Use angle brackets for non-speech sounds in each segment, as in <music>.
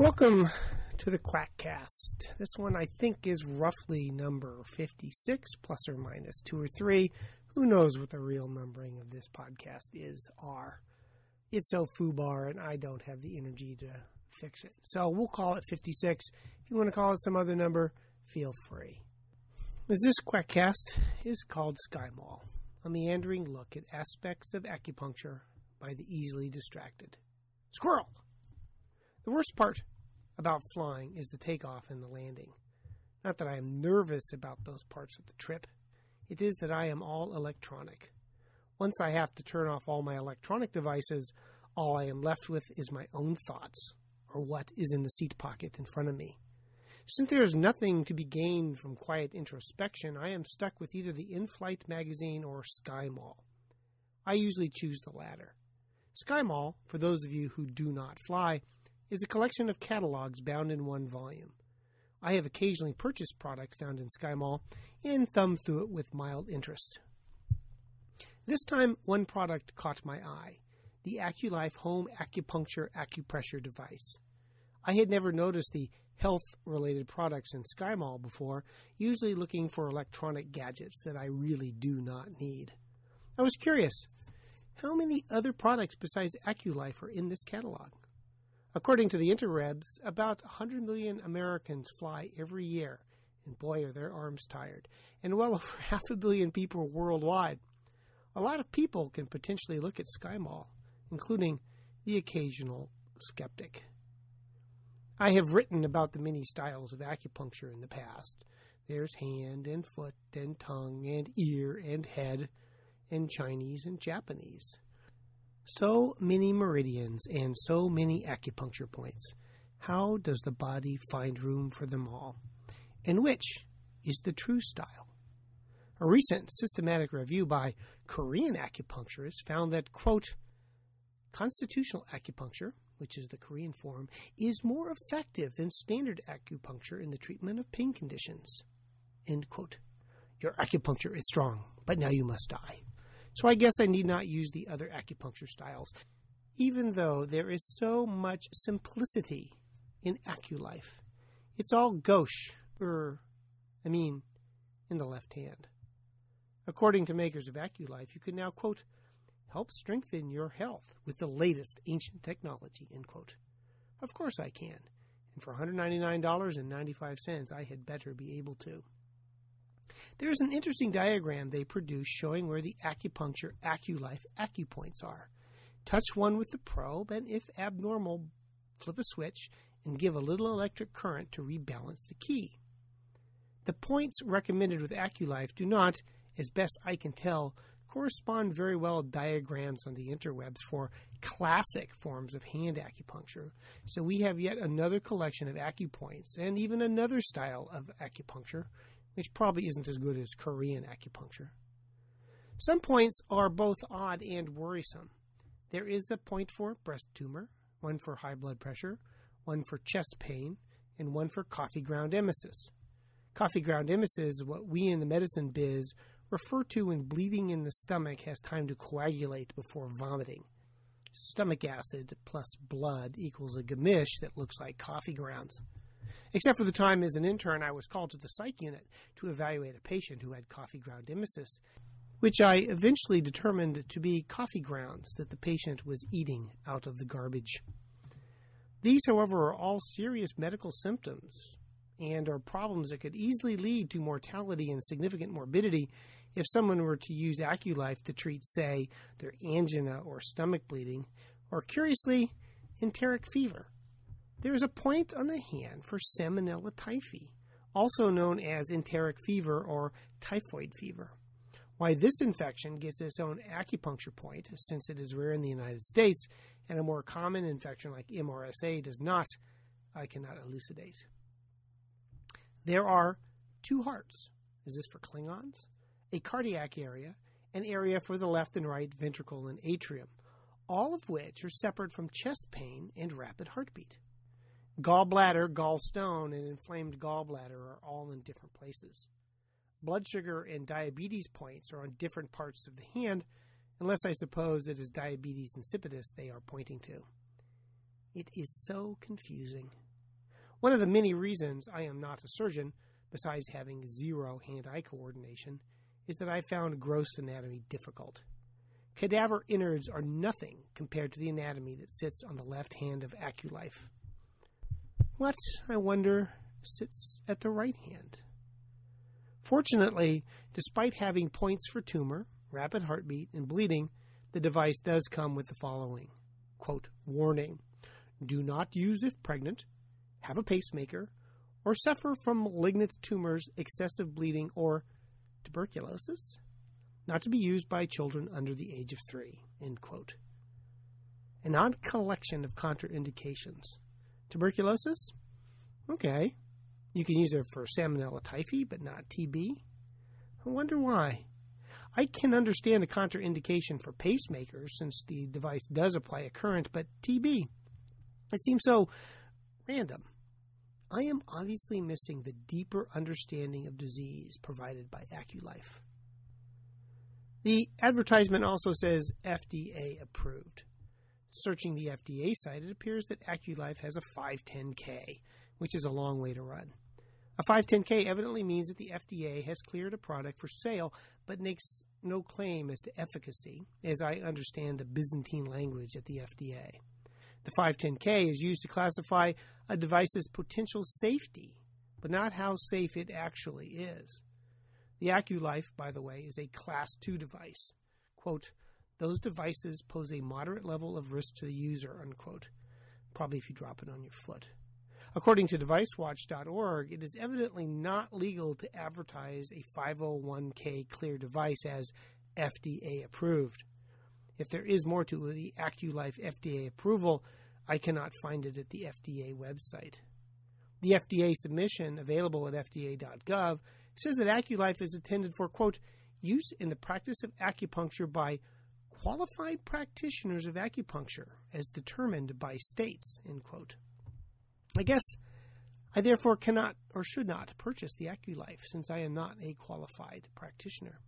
Welcome to the Quackcast. This one I think is roughly number 56, plus or minus two or three. Who knows what the real numbering of this podcast is, are. It's so foobar, and I don't have the energy to fix it. So we'll call it 56. If you want to call it some other number, feel free. This Quackcast is called Sky Mall, a meandering look at aspects of acupuncture by the easily distracted. Squirrel! The worst part about flying is the takeoff and the landing. Not that I am nervous about those parts of the trip. It is that I am all electronic. Once I have to turn off all my electronic devices, all I am left with is my own thoughts, or what is in the seat pocket in front of me. Since there is nothing to be gained from quiet introspection, I am stuck with either the in flight magazine or Sky Mall. I usually choose the latter. Sky Mall, for those of you who do not fly, is a collection of catalogs bound in one volume. I have occasionally purchased product found in Sky Mall and thumbed through it with mild interest. This time, one product caught my eye the AccuLife Home Acupuncture Acupressure Device. I had never noticed the health related products in Sky Mall before, usually looking for electronic gadgets that I really do not need. I was curious how many other products besides AccuLife are in this catalog? According to the interwebs, about 100 million Americans fly every year, and boy, are their arms tired, and well <laughs> over half a billion people worldwide. A lot of people can potentially look at Sky Mall, including the occasional skeptic. I have written about the many styles of acupuncture in the past. There's hand and foot and tongue and ear and head, and Chinese and Japanese. So many meridians and so many acupuncture points. How does the body find room for them all? And which is the true style? A recent systematic review by Korean acupuncturists found that, quote, constitutional acupuncture, which is the Korean form, is more effective than standard acupuncture in the treatment of pain conditions. End quote. Your acupuncture is strong, but now you must die. So I guess I need not use the other acupuncture styles, even though there is so much simplicity in AccuLife. It's all gauche, er, I mean, in the left hand. According to makers of AccuLife, you can now, quote, help strengthen your health with the latest ancient technology, end quote. Of course I can. And for $199.95, I had better be able to. There's an interesting diagram they produce showing where the acupuncture AccuLife acupoints are. Touch one with the probe, and if abnormal, flip a switch and give a little electric current to rebalance the key. The points recommended with AccuLife do not, as best I can tell, correspond very well with diagrams on the interwebs for classic forms of hand acupuncture. So we have yet another collection of acupoints and even another style of acupuncture which probably isn't as good as Korean acupuncture. Some points are both odd and worrisome. There is a point for breast tumor, one for high blood pressure, one for chest pain, and one for coffee ground emesis. Coffee ground emesis is what we in the medicine biz refer to when bleeding in the stomach has time to coagulate before vomiting. Stomach acid plus blood equals a gamish that looks like coffee grounds. Except for the time as an intern, I was called to the psych unit to evaluate a patient who had coffee ground emesis, which I eventually determined to be coffee grounds that the patient was eating out of the garbage. These, however, are all serious medical symptoms and are problems that could easily lead to mortality and significant morbidity if someone were to use AccuLife to treat, say, their angina or stomach bleeding, or curiously, enteric fever. There is a point on the hand for Salmonella typhi, also known as enteric fever or typhoid fever. Why this infection gets its own acupuncture point, since it is rare in the United States, and a more common infection like MRSA does not, I cannot elucidate. There are two hearts. Is this for Klingons? A cardiac area, an area for the left and right ventricle and atrium, all of which are separate from chest pain and rapid heartbeat. Gallbladder, gallstone, and inflamed gallbladder are all in different places. Blood sugar and diabetes points are on different parts of the hand, unless I suppose it is diabetes insipidus they are pointing to. It is so confusing. One of the many reasons I am not a surgeon, besides having zero hand eye coordination, is that I found gross anatomy difficult. Cadaver innards are nothing compared to the anatomy that sits on the left hand of AccuLife. What, I wonder, sits at the right hand? Fortunately, despite having points for tumor, rapid heartbeat, and bleeding, the device does come with the following quote, Warning Do not use if pregnant, have a pacemaker, or suffer from malignant tumors, excessive bleeding, or tuberculosis. Not to be used by children under the age of three. End quote. An odd collection of contraindications. Tuberculosis? Okay. You can use it for Salmonella typhi, but not TB. I wonder why. I can understand a contraindication for pacemakers since the device does apply a current, but TB, it seems so random. I am obviously missing the deeper understanding of disease provided by AccuLife. The advertisement also says FDA approved. Searching the FDA site, it appears that AccuLife has a 510K, which is a long way to run. A 510K evidently means that the FDA has cleared a product for sale, but makes no claim as to efficacy, as I understand the Byzantine language at the FDA. The 510K is used to classify a device's potential safety, but not how safe it actually is. The AccuLife, by the way, is a Class 2 device. Quote, those devices pose a moderate level of risk to the user, unquote. Probably if you drop it on your foot. According to DeviceWatch.org, it is evidently not legal to advertise a 501k clear device as FDA approved. If there is more to the AccuLife FDA approval, I cannot find it at the FDA website. The FDA submission, available at FDA.gov, says that AccuLife is intended for, quote, use in the practice of acupuncture by qualified practitioners of acupuncture as determined by states, end quote. I guess I therefore cannot or should not purchase the AccuLife since I am not a qualified practitioner.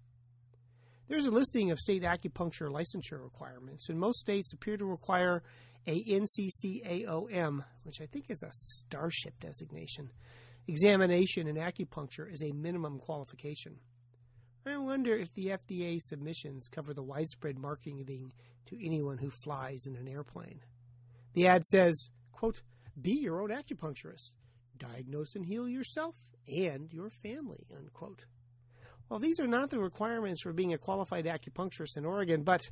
There's a listing of state acupuncture licensure requirements, and most states appear to require a NCCAOM, which I think is a starship designation, examination in acupuncture is a minimum qualification. I wonder if the FDA submissions cover the widespread marketing to anyone who flies in an airplane. The ad says, quote, be your own acupuncturist. Diagnose and heal yourself and your family. Unquote. Well, these are not the requirements for being a qualified acupuncturist in Oregon, but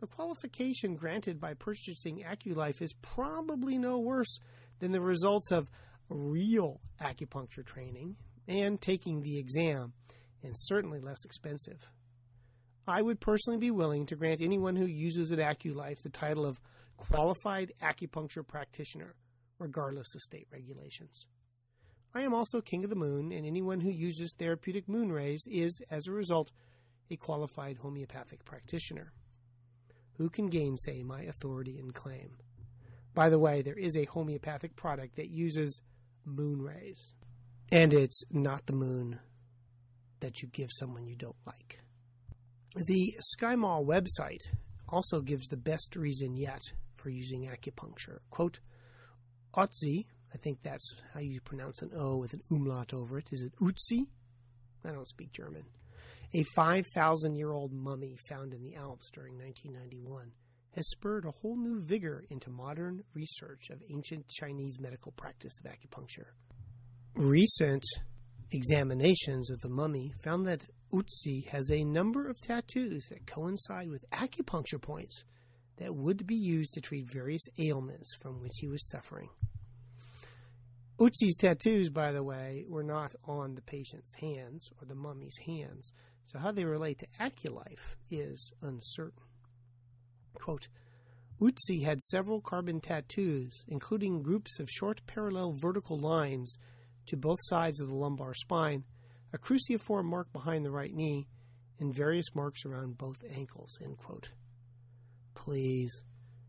the qualification granted by purchasing AccuLife is probably no worse than the results of real acupuncture training and taking the exam, and certainly less expensive. I would personally be willing to grant anyone who uses an AccuLife the title of qualified acupuncture practitioner regardless of state regulations. I am also King of the Moon, and anyone who uses therapeutic moon rays is, as a result, a qualified homeopathic practitioner. Who can gainsay my authority and claim? By the way, there is a homeopathic product that uses moon rays, and it's not the moon that you give someone you don't like. The SkyMall website also gives the best reason yet for using acupuncture. Quote, Otzi, I think that's how you pronounce an O with an umlaut over it. Is it Utzi? I don't speak German. A 5,000 year old mummy found in the Alps during 1991 has spurred a whole new vigor into modern research of ancient Chinese medical practice of acupuncture. Recent examinations of the mummy found that Utsi has a number of tattoos that coincide with acupuncture points that would be used to treat various ailments from which he was suffering. Utsi's tattoos, by the way, were not on the patient's hands or the mummy's hands, so how they relate to AccuLife is uncertain. Quote, Utsi had several carbon tattoos, including groups of short parallel vertical lines to both sides of the lumbar spine, a cruciform mark behind the right knee, and various marks around both ankles. End quote please.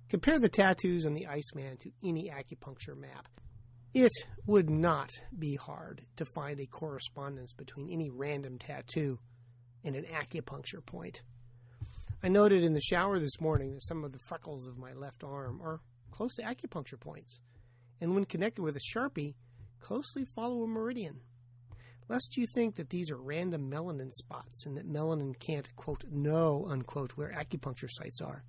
Compare the tattoos on the Iceman to any acupuncture map. It would not be hard to find a correspondence between any random tattoo and an acupuncture point. I noted in the shower this morning that some of the freckles of my left arm are close to acupuncture points, and when connected with a sharpie, closely follow a meridian. Lest you think that these are random melanin spots and that melanin can't, quote, know, unquote, where acupuncture sites are.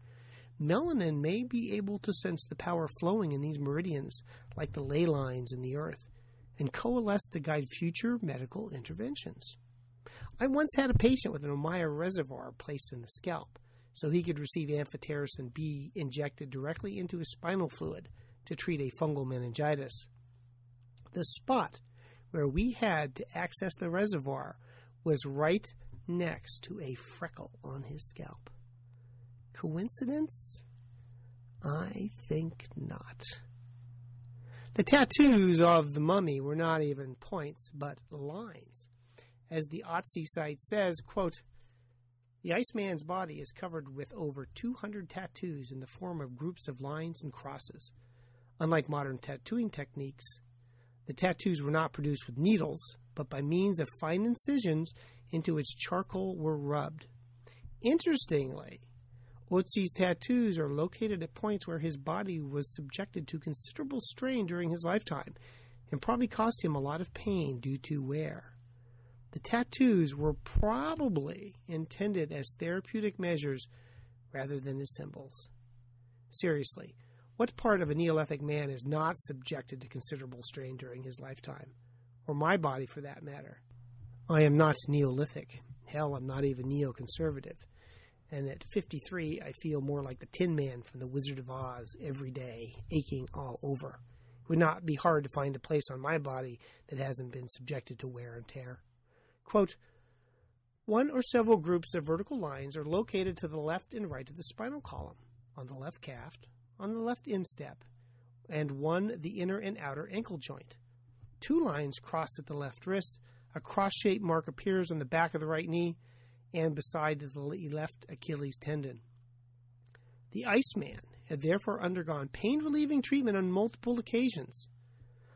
Melanin may be able to sense the power flowing in these meridians, like the ley lines in the earth, and coalesce to guide future medical interventions. I once had a patient with an Ommaya reservoir placed in the scalp so he could receive amphotericin B injected directly into his spinal fluid to treat a fungal meningitis. The spot where we had to access the reservoir was right next to a freckle on his scalp. Coincidence? I think not. The tattoos of the mummy were not even points, but lines. As the Otzi site says, quote, the Iceman's body is covered with over 200 tattoos in the form of groups of lines and crosses. Unlike modern tattooing techniques, the tattoos were not produced with needles, but by means of fine incisions into which charcoal were rubbed. Interestingly, Otzi's tattoos are located at points where his body was subjected to considerable strain during his lifetime and probably caused him a lot of pain due to wear. The tattoos were probably intended as therapeutic measures rather than as symbols. Seriously, what part of a Neolithic man is not subjected to considerable strain during his lifetime? Or my body, for that matter? I am not Neolithic. Hell, I'm not even neoconservative and at 53, I feel more like the Tin Man from The Wizard of Oz every day, aching all over. It would not be hard to find a place on my body that hasn't been subjected to wear and tear. Quote, one or several groups of vertical lines are located to the left and right of the spinal column, on the left calf, on the left instep, and one the inner and outer ankle joint. Two lines cross at the left wrist, a cross shaped mark appears on the back of the right knee, and beside the left Achilles tendon. The Iceman had therefore undergone pain relieving treatment on multiple occasions.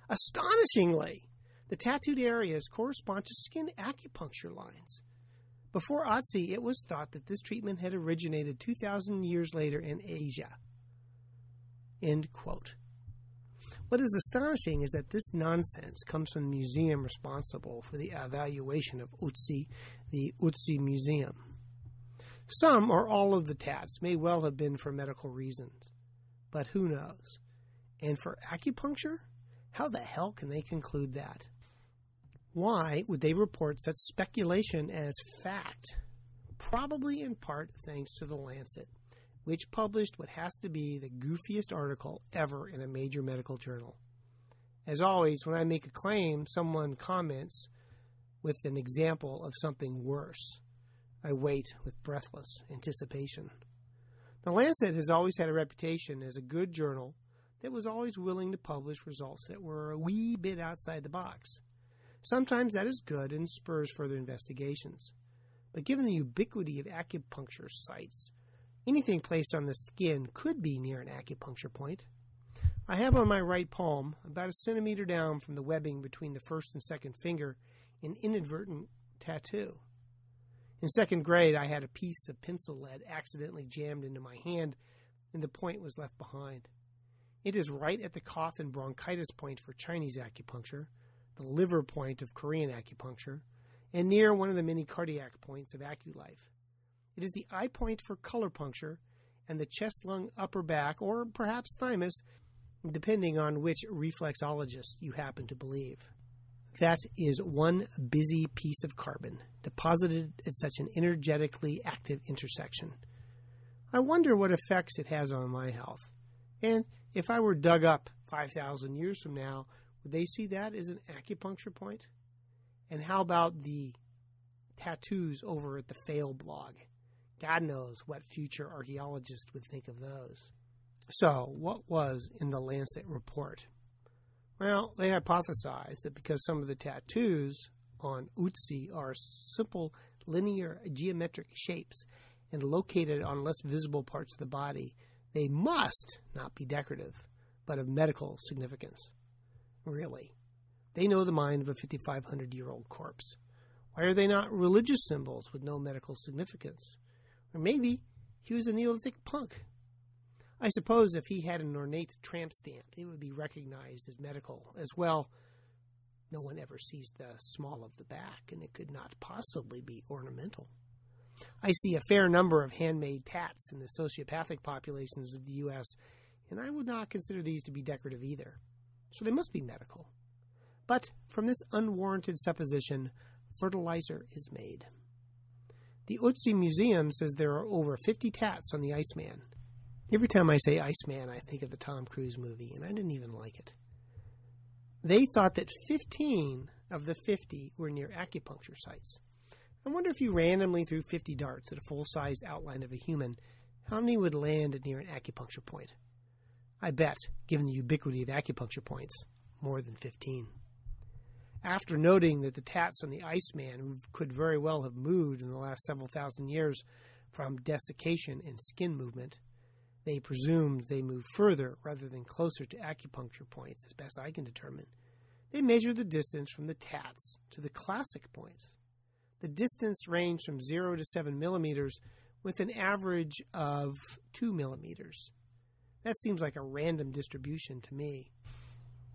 Astonishingly, the tattooed areas correspond to skin acupuncture lines. Before Otzi, it was thought that this treatment had originated 2,000 years later in Asia. End quote. What is astonishing is that this nonsense comes from the museum responsible for the evaluation of Otzi, the Otzi Museum. Some or all of the tats may well have been for medical reasons, but who knows? And for acupuncture? How the hell can they conclude that? Why would they report such speculation as fact? Probably in part thanks to The Lancet which published what has to be the goofiest article ever in a major medical journal. As always, when I make a claim, someone comments with an example of something worse. I wait with breathless anticipation. The Lancet has always had a reputation as a good journal that was always willing to publish results that were a wee bit outside the box. Sometimes that is good and spurs further investigations. But given the ubiquity of acupuncture sites, Anything placed on the skin could be near an acupuncture point. I have on my right palm, about a centimeter down from the webbing between the first and second finger, an inadvertent tattoo. In second grade, I had a piece of pencil lead accidentally jammed into my hand, and the point was left behind. It is right at the cough and bronchitis point for Chinese acupuncture, the liver point of Korean acupuncture, and near one of the many cardiac points of AccuLife. It is the eye point for color puncture and the chest, lung, upper back, or perhaps thymus, depending on which reflexologist you happen to believe. That is one busy piece of carbon deposited at such an energetically active intersection. I wonder what effects it has on my health. And if I were dug up 5,000 years from now, would they see that as an acupuncture point? And how about the tattoos over at the Fail blog? God knows what future archaeologists would think of those. So, what was in the Lancet report? Well, they hypothesized that because some of the tattoos on Otzi are simple linear geometric shapes and located on less visible parts of the body, they must not be decorative, but of medical significance. Really. They know the mind of a 5,500 year old corpse. Why are they not religious symbols with no medical significance? Or maybe he was a Neolithic punk. I suppose if he had an ornate tramp stamp, it would be recognized as medical as well, No one ever sees the small of the back, and it could not possibly be ornamental. I see a fair number of handmade tats in the sociopathic populations of the U.S., and I would not consider these to be decorative either. So they must be medical. But from this unwarranted supposition, fertilizer is made. The Otzi Museum says there are over 50 tats on the Iceman. Every time I say Iceman, I think of the Tom Cruise movie, and I didn't even like it. They thought that 15 of the 50 were near acupuncture sites. I wonder if you randomly threw 50 darts at a full sized outline of a human, how many would land near an acupuncture point? I bet, given the ubiquity of acupuncture points, more than 15. After noting that the tats on the Iceman could very well have moved in the last several thousand years from desiccation and skin movement, they presumed they moved further rather than closer to acupuncture points, as best I can determine. They measured the distance from the tats to the classic points. The distance ranged from 0 to 7 millimeters, with an average of 2 millimeters. That seems like a random distribution to me.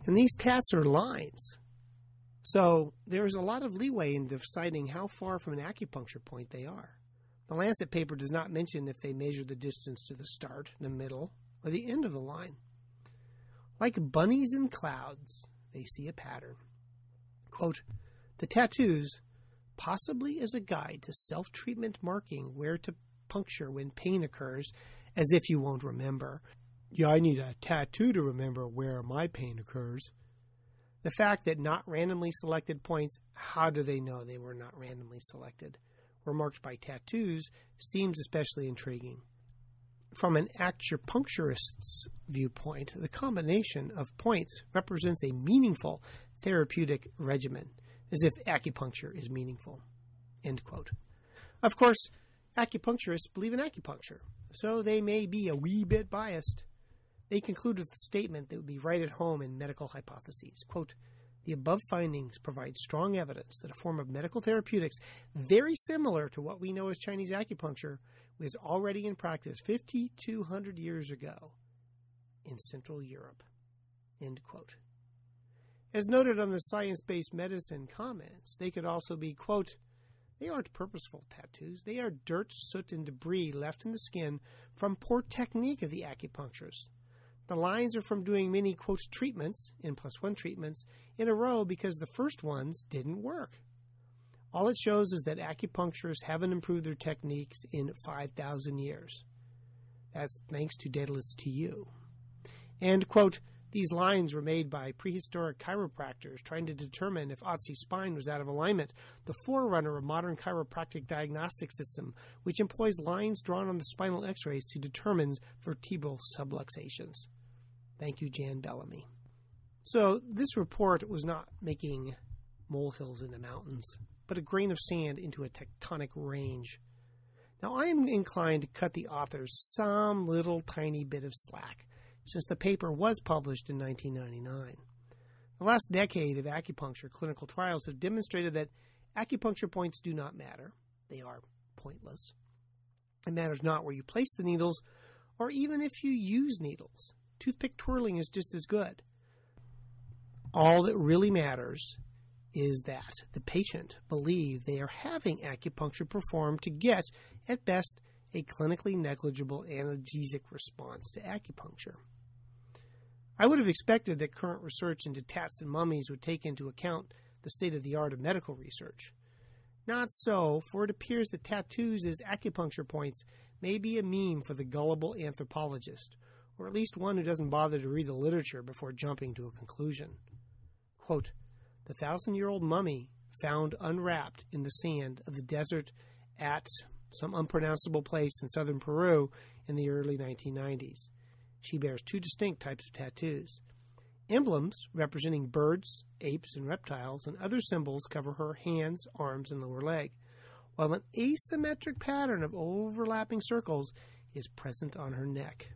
And these tats are lines. So there's a lot of leeway in deciding how far from an acupuncture point they are. The Lancet paper does not mention if they measure the distance to the start, the middle, or the end of the line. Like bunnies in clouds, they see a pattern. Quote, the tattoos, possibly as a guide to self treatment marking where to puncture when pain occurs, as if you won't remember. Yeah, I need a tattoo to remember where my pain occurs. The fact that not randomly selected points, how do they know they were not randomly selected? were marked by tattoos seems especially intriguing. From an acupuncturist's viewpoint, the combination of points represents a meaningful therapeutic regimen, as if acupuncture is meaningful. End quote. Of course, acupuncturists believe in acupuncture, so they may be a wee bit biased. They conclude with a statement that would be right at home in medical hypotheses. Quote, the above findings provide strong evidence that a form of medical therapeutics very similar to what we know as Chinese acupuncture was already in practice 5,200 years ago in Central Europe. End quote. As noted on the science based medicine comments, they could also be, quote, they aren't purposeful tattoos. They are dirt, soot, and debris left in the skin from poor technique of the acupuncturist. The lines are from doing many, quote, treatments, N plus one treatments, in a row because the first ones didn't work. All it shows is that acupuncturists haven't improved their techniques in 5,000 years. That's thanks to daedalus2u. And, quote, these lines were made by prehistoric chiropractors trying to determine if Otzi's spine was out of alignment, the forerunner of modern chiropractic diagnostic system, which employs lines drawn on the spinal x-rays to determine vertebral subluxations. Thank you, Jann Bellamy. So, this report was not making molehills into mountains, but a grain of sand into a tectonic range. Now, I am inclined to cut the authors some little tiny bit of slack, since the paper was published in 1999. The last decade of acupuncture clinical trials have demonstrated that acupuncture points do not matter. They are pointless. It matters not where you place the needles, or even if you use needles toothpick twirling is just as good. All that really matters is that the patient believe they are having acupuncture performed to get, at best, a clinically negligible analgesic response to acupuncture. I would have expected that current research into tats and mummies would take into account the state of the art of medical research. Not so, for it appears that tattoos as acupuncture points may be a meme for the gullible anthropologist, or at least one who doesn't bother to read the literature before jumping to a conclusion. Quote, the thousand year old mummy found unwrapped in the sand of the desert at some unpronounceable place in southern Peru in the early 1990s. She bears two distinct types of tattoos. Emblems representing birds, apes, and reptiles, and other symbols cover her hands, arms, and lower leg, while an asymmetric pattern of overlapping circles is present on her neck.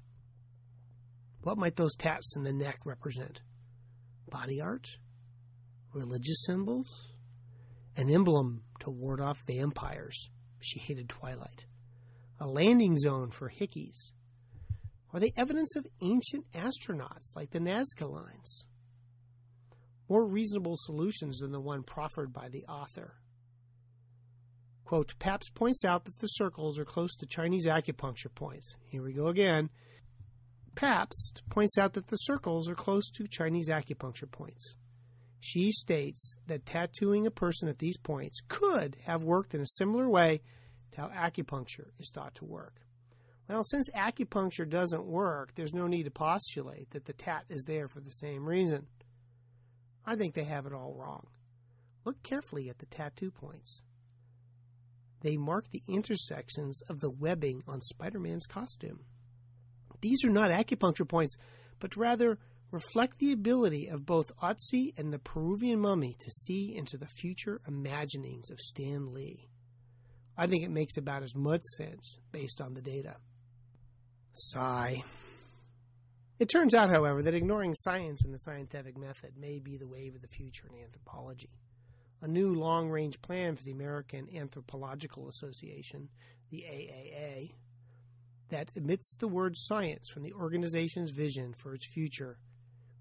What might those tats in the neck represent? Body art? Religious symbols? An emblem to ward off vampires. She hated twilight. A landing zone for hickeys. Are they evidence of ancient astronauts like the Nazca lines? more reasonable solutions than the one proffered by the author. Quote, Pabst points out that the circles are close to Chinese acupuncture points. Here we go again. Pabst points out that the circles are close to Chinese acupuncture points. She states that tattooing a person at these points could have worked in a similar way to how acupuncture is thought to work. Well, since acupuncture doesn't work, there's no need to postulate that the tat is there for the same reason. I think they have it all wrong. Look carefully at the tattoo points. They mark the intersections of the webbing on Spider Man's costume. These are not acupuncture points, but rather reflect the ability of both Otzi and the Peruvian mummy to see into the future imaginings of Stan Lee. I think it makes about as much sense based on the data. Sigh. It turns out, however, that ignoring science and the scientific method may be the wave of the future in anthropology. A new long range plan for the American Anthropological Association, the AAA, that omits the word science from the organization's vision for its future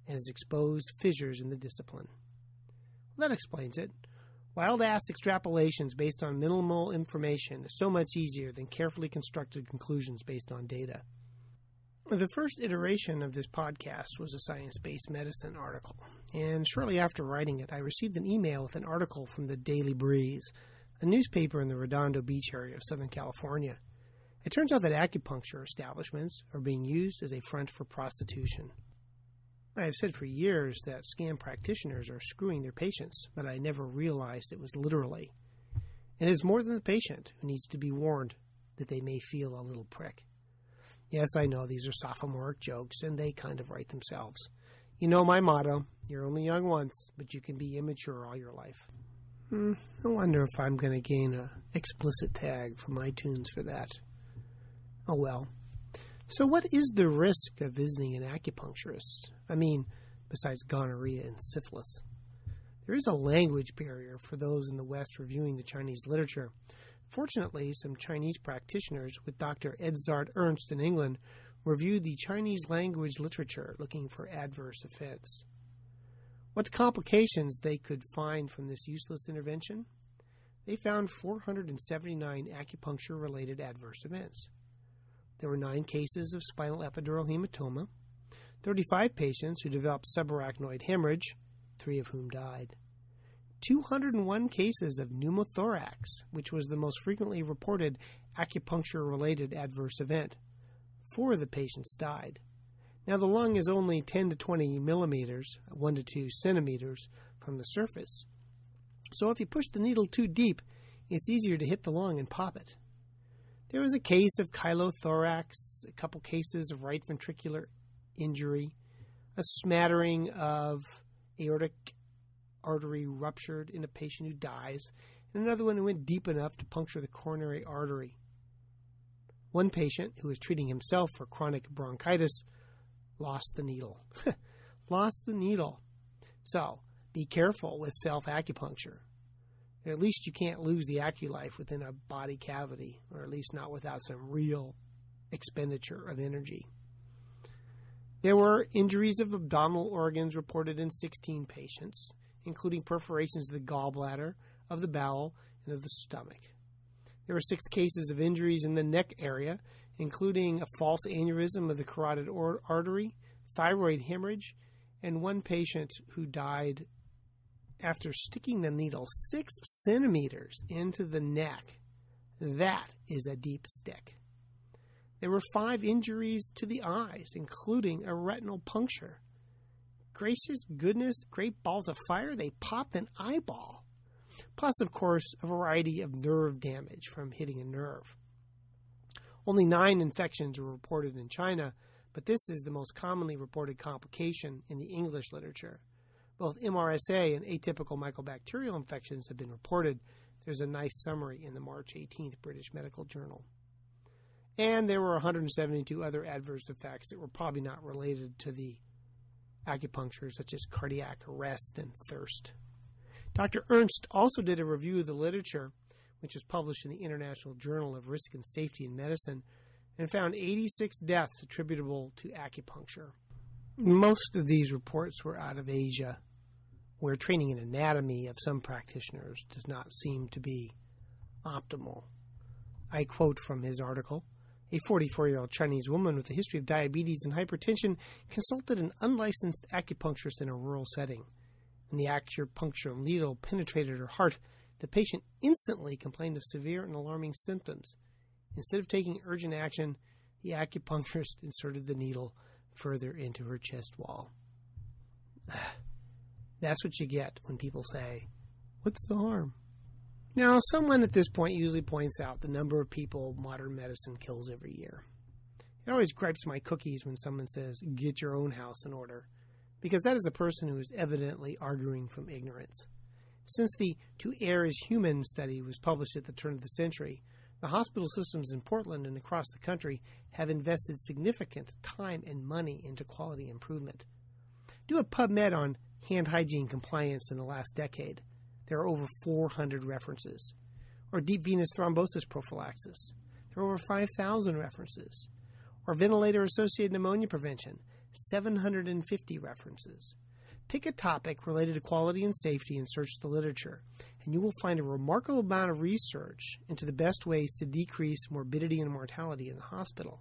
and has exposed fissures in the discipline. Well, that explains it. Wild ass extrapolations based on minimal information is so much easier than carefully constructed conclusions based on data. The first iteration of this podcast was a science based medicine article, and shortly after writing it, I received an email with an article from the Daily Breeze, a newspaper in the Redondo Beach area of Southern California. It turns out that acupuncture establishments are being used as a front for prostitution. I have said for years that scam practitioners are screwing their patients, but I never realized it was literally. And it is more than the patient who needs to be warned that they may feel a little prick. Yes, I know these are sophomoric jokes, and they kind of write themselves. You know my motto you're only young once, but you can be immature all your life. Hmm, I wonder if I'm going to gain an explicit tag from iTunes for that. Oh well. So, what is the risk of visiting an acupuncturist? I mean, besides gonorrhea and syphilis. There is a language barrier for those in the West reviewing the Chinese literature. Fortunately, some Chinese practitioners with Dr. Edzard Ernst in England reviewed the Chinese language literature looking for adverse effects. What complications they could find from this useless intervention? They found 479 acupuncture related adverse events. There were nine cases of spinal epidural hematoma, 35 patients who developed subarachnoid hemorrhage, three of whom died. 201 cases of pneumothorax, which was the most frequently reported acupuncture related adverse event. Four of the patients died. Now, the lung is only 10 to 20 millimeters, 1 to 2 centimeters, from the surface. So, if you push the needle too deep, it's easier to hit the lung and pop it. There was a case of chylothorax, a couple cases of right ventricular injury, a smattering of aortic artery ruptured in a patient who dies, and another one who went deep enough to puncture the coronary artery. One patient who was treating himself for chronic bronchitis lost the needle. <laughs> lost the needle. So, be careful with self acupuncture. At least you can't lose the AccuLife within a body cavity, or at least not without some real expenditure of energy. There were injuries of abdominal organs reported in 16 patients, including perforations of the gallbladder, of the bowel, and of the stomach. There were six cases of injuries in the neck area, including a false aneurysm of the carotid artery, thyroid hemorrhage, and one patient who died after sticking the needle six centimeters into the neck. That is a deep stick. There were five injuries to the eyes, including a retinal puncture. Gracious goodness, great balls of fire, they popped an eyeball. Plus, of course, a variety of nerve damage from hitting a nerve. Only nine infections were reported in China, but this is the most commonly reported complication in the English literature. Both MRSA and atypical mycobacterial infections have been reported. There's a nice summary in the March 18th British Medical Journal. And there were 172 other adverse effects that were probably not related to the acupuncture, such as cardiac arrest and thirst. Dr. Ernst also did a review of the literature, which was published in the International Journal of Risk and Safety in Medicine, and found 86 deaths attributable to acupuncture. Most of these reports were out of Asia, where training in anatomy of some practitioners does not seem to be optimal. I quote from his article A 44 year old Chinese woman with a history of diabetes and hypertension consulted an unlicensed acupuncturist in a rural setting. When the acupuncture needle penetrated her heart, the patient instantly complained of severe and alarming symptoms. Instead of taking urgent action, the acupuncturist inserted the needle further into her chest wall. <sighs> That's what you get when people say, What's the harm? Now, someone at this point usually points out the number of people modern medicine kills every year. It always gripes my cookies when someone says, Get your own house in order, because that is a person who is evidently arguing from ignorance. Since the To Err is Human study was published at the turn of the century, the hospital systems in Portland and across the country have invested significant time and money into quality improvement. Do a PubMed on hand hygiene compliance in the last decade. There are over 400 references. Or deep venous thrombosis prophylaxis. There are over 5,000 references. Or ventilator associated pneumonia prevention. 750 references. Pick a topic related to quality and safety and search the literature, and you will find a remarkable amount of research into the best ways to decrease morbidity and mortality in the hospital.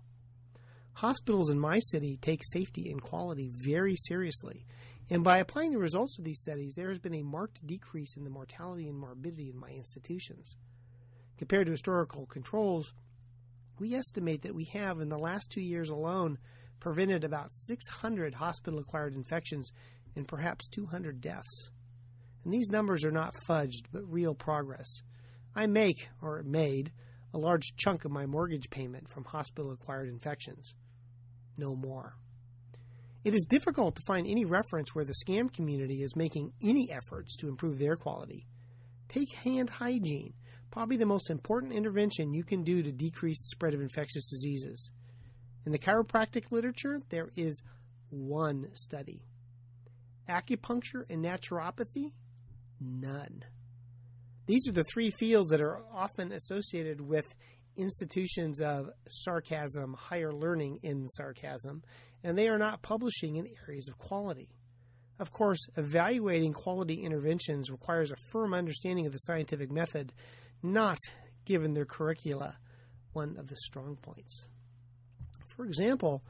Hospitals in my city take safety and quality very seriously, and by applying the results of these studies, there has been a marked decrease in the mortality and morbidity in my institutions. Compared to historical controls, we estimate that we have, in the last two years alone, prevented about 600 hospital acquired infections and perhaps 200 deaths. And these numbers are not fudged, but real progress. I make, or made, a large chunk of my mortgage payment from hospital acquired infections. No more. It is difficult to find any reference where the scam community is making any efforts to improve their quality. Take hand hygiene, probably the most important intervention you can do to decrease the spread of infectious diseases. In the chiropractic literature, there is one study. Acupuncture and naturopathy, none. These are the three fields that are often associated with institutions of sarcasm, higher learning in sarcasm, and they are not publishing in areas of quality. Of course, evaluating quality interventions requires a firm understanding of the scientific method, not, given their curricula, one of the strong points. For example,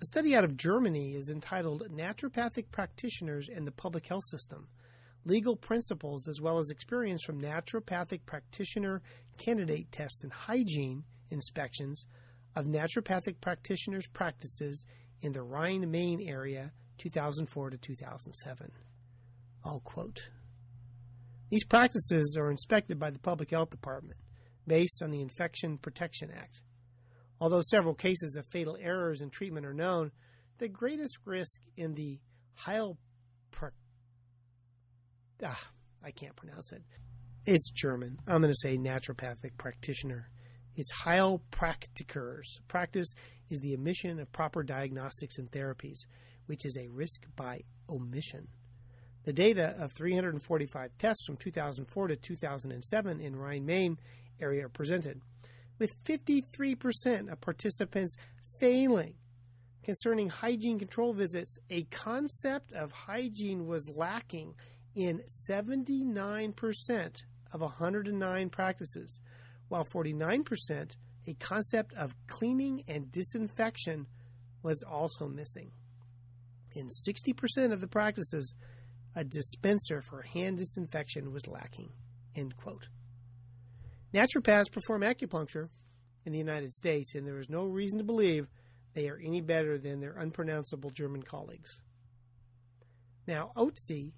a study out of Germany is entitled Naturopathic Practitioners and the Public Health System Legal Principles as well as Experience from Naturopathic Practitioner Candidate Tests and Hygiene Inspections of Naturopathic Practitioners' Practices in the Rhine Main area 2004 to 2007. I'll quote. These practices are inspected by the Public Health Department based on the Infection Protection Act. Although several cases of fatal errors in treatment are known, the greatest risk in the Heilpra- ah, I can't pronounce it. It's German. I'm going to say naturopathic practitioner it's Heilpraktikers. Practice is the omission of proper diagnostics and therapies, which is a risk by omission. The data of 345 tests from 2004 to 2007 in Rhine Main area are presented, with 53% of participants failing. Concerning hygiene control visits, a concept of hygiene was lacking in 79% of 109 practices while 49%, a concept of cleaning and disinfection, was also missing. In 60% of the practices, a dispenser for hand disinfection was lacking. End quote. Naturopaths perform acupuncture in the United States, and there is no reason to believe they are any better than their unpronounceable German colleagues. Now, Otzi,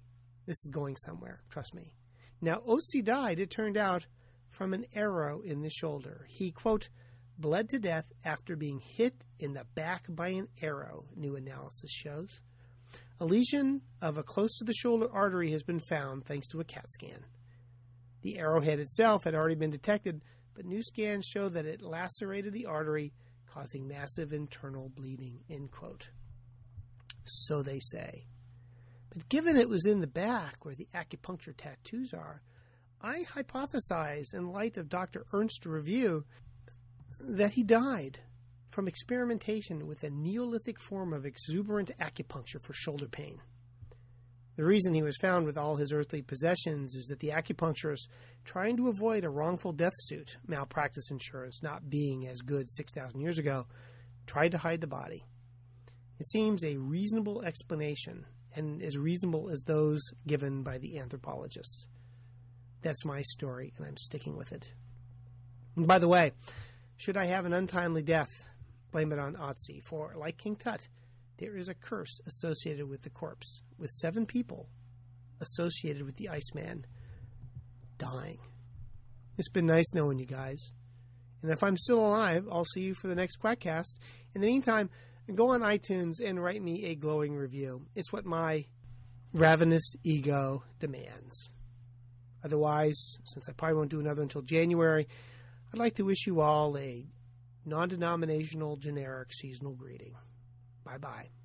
this is going somewhere, trust me. Now, Otzi died, it turned out, from an arrow in the shoulder. He, quote, bled to death after being hit in the back by an arrow, new analysis shows. A lesion of a close to the shoulder artery has been found thanks to a CAT scan. The arrowhead itself had already been detected, but new scans show that it lacerated the artery, causing massive internal bleeding. End quote. So they say. But given it was in the back where the acupuncture tattoos are, I hypothesize, in light of Dr. Ernst's review, that he died from experimentation with a Neolithic form of exuberant acupuncture for shoulder pain. The reason he was found with all his earthly possessions is that the acupuncturist, trying to avoid a wrongful death suit, malpractice insurance not being as good 6,000 years ago, tried to hide the body. It seems a reasonable explanation, and as reasonable as those given by the anthropologist. That's my story, and I'm sticking with it. And by the way, should I have an untimely death, blame it on Otzi, for, like King Tut, there is a curse associated with the corpse, with seven people associated with the Iceman dying. It's been nice knowing you guys. And if I'm still alive, I'll see you for the next Quackcast. In the meantime, go on iTunes and write me a glowing review. It's what my ravenous ego demands. Otherwise, since I probably won't do another until January, I'd like to wish you all a non denominational generic seasonal greeting. 拜拜。